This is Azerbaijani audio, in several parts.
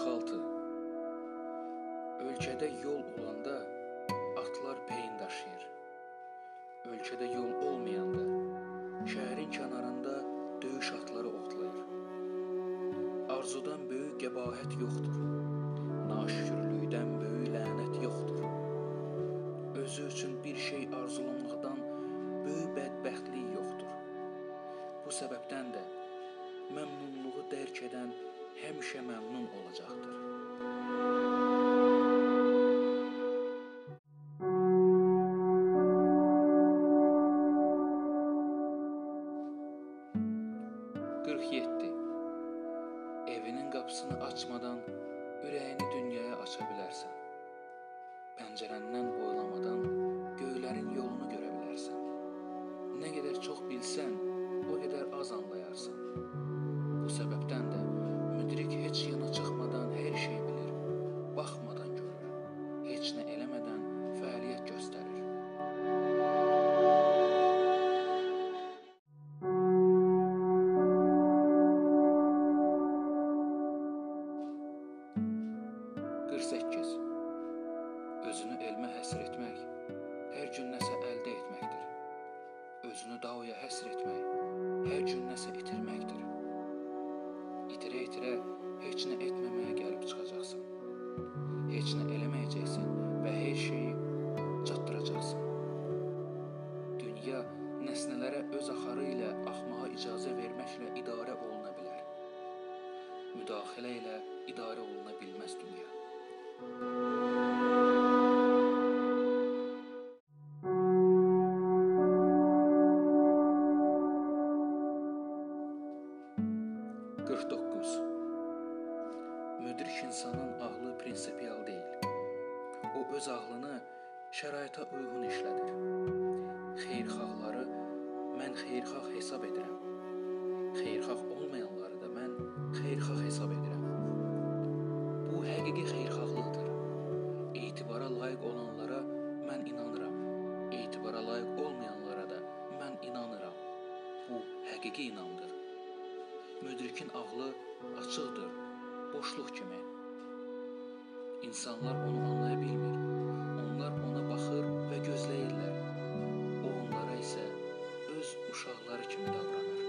46 Ölkədə yol olanda atlar peyin daşıyır. Ölkədə yol olmayanda şəhərin kənarında döyüş atları otlayır. Arzudan böyük qəbahət yoxdur. Naşükürlükdən böyük lənət yoxdur. Özü üçün bir şey arzulamaqdan böyük bədbəxtlik yoxdur. Bu səbəbdən də məmnunluğu dərk edən həmişə məmnun olacaqdır. Evinin qapısını açmadan ürəyini dünyaya aça bilərsən. Pəncərəndən boylamadan göylərin yolunu görə bilərsən. Nə qədər çox bilsən, o qədər az anlayarsan. Bu səbəbdən də ayunas 49. Müdrik insanın ağlı prinsipial deyil. O öz ağlını şəraitə uyğun işlədir. Xeyirxahları mən xeyirxah hesab edirəm. Xeyirxah olmayanları da mən xeyirxah hesab edirəm. Bu həqiqi xeyirxahlıqdır. Etibara layiq olanlara mən inanıram. Etibara layiq olmayanlara da mən inanıram. Bu həqiqi inamdır. Müdrikin ağlı açıqdır, boşluq kimi. İnsanlar onu anlaya bilmir. Onlar ona baxır və gözləyirlər. O onlara isə öz uşaqları kimi davranır.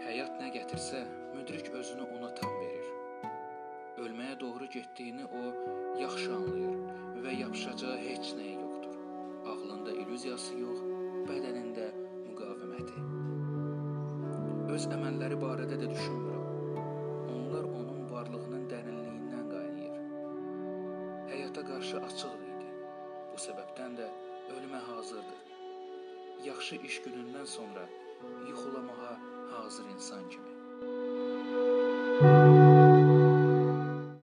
Həyat nə gətirsə, müdrik özünü ona tam verir. Ölməyə doğru getdiyini o yaxşı anlayır və yapışacağı heç nəyi yoxdur. Ağlında illüziyası yox, bədənində müqaviməti. Öz əməlləri barədə də düşünmür o. Onlar onun varlığının dərinliyindən qaynayır. Həyata qarşı açıq idi. Bu səbəbdən də ölümə hazırdır. Yaxşı iş günündən sonra yuxulamağa hazır insan kimi.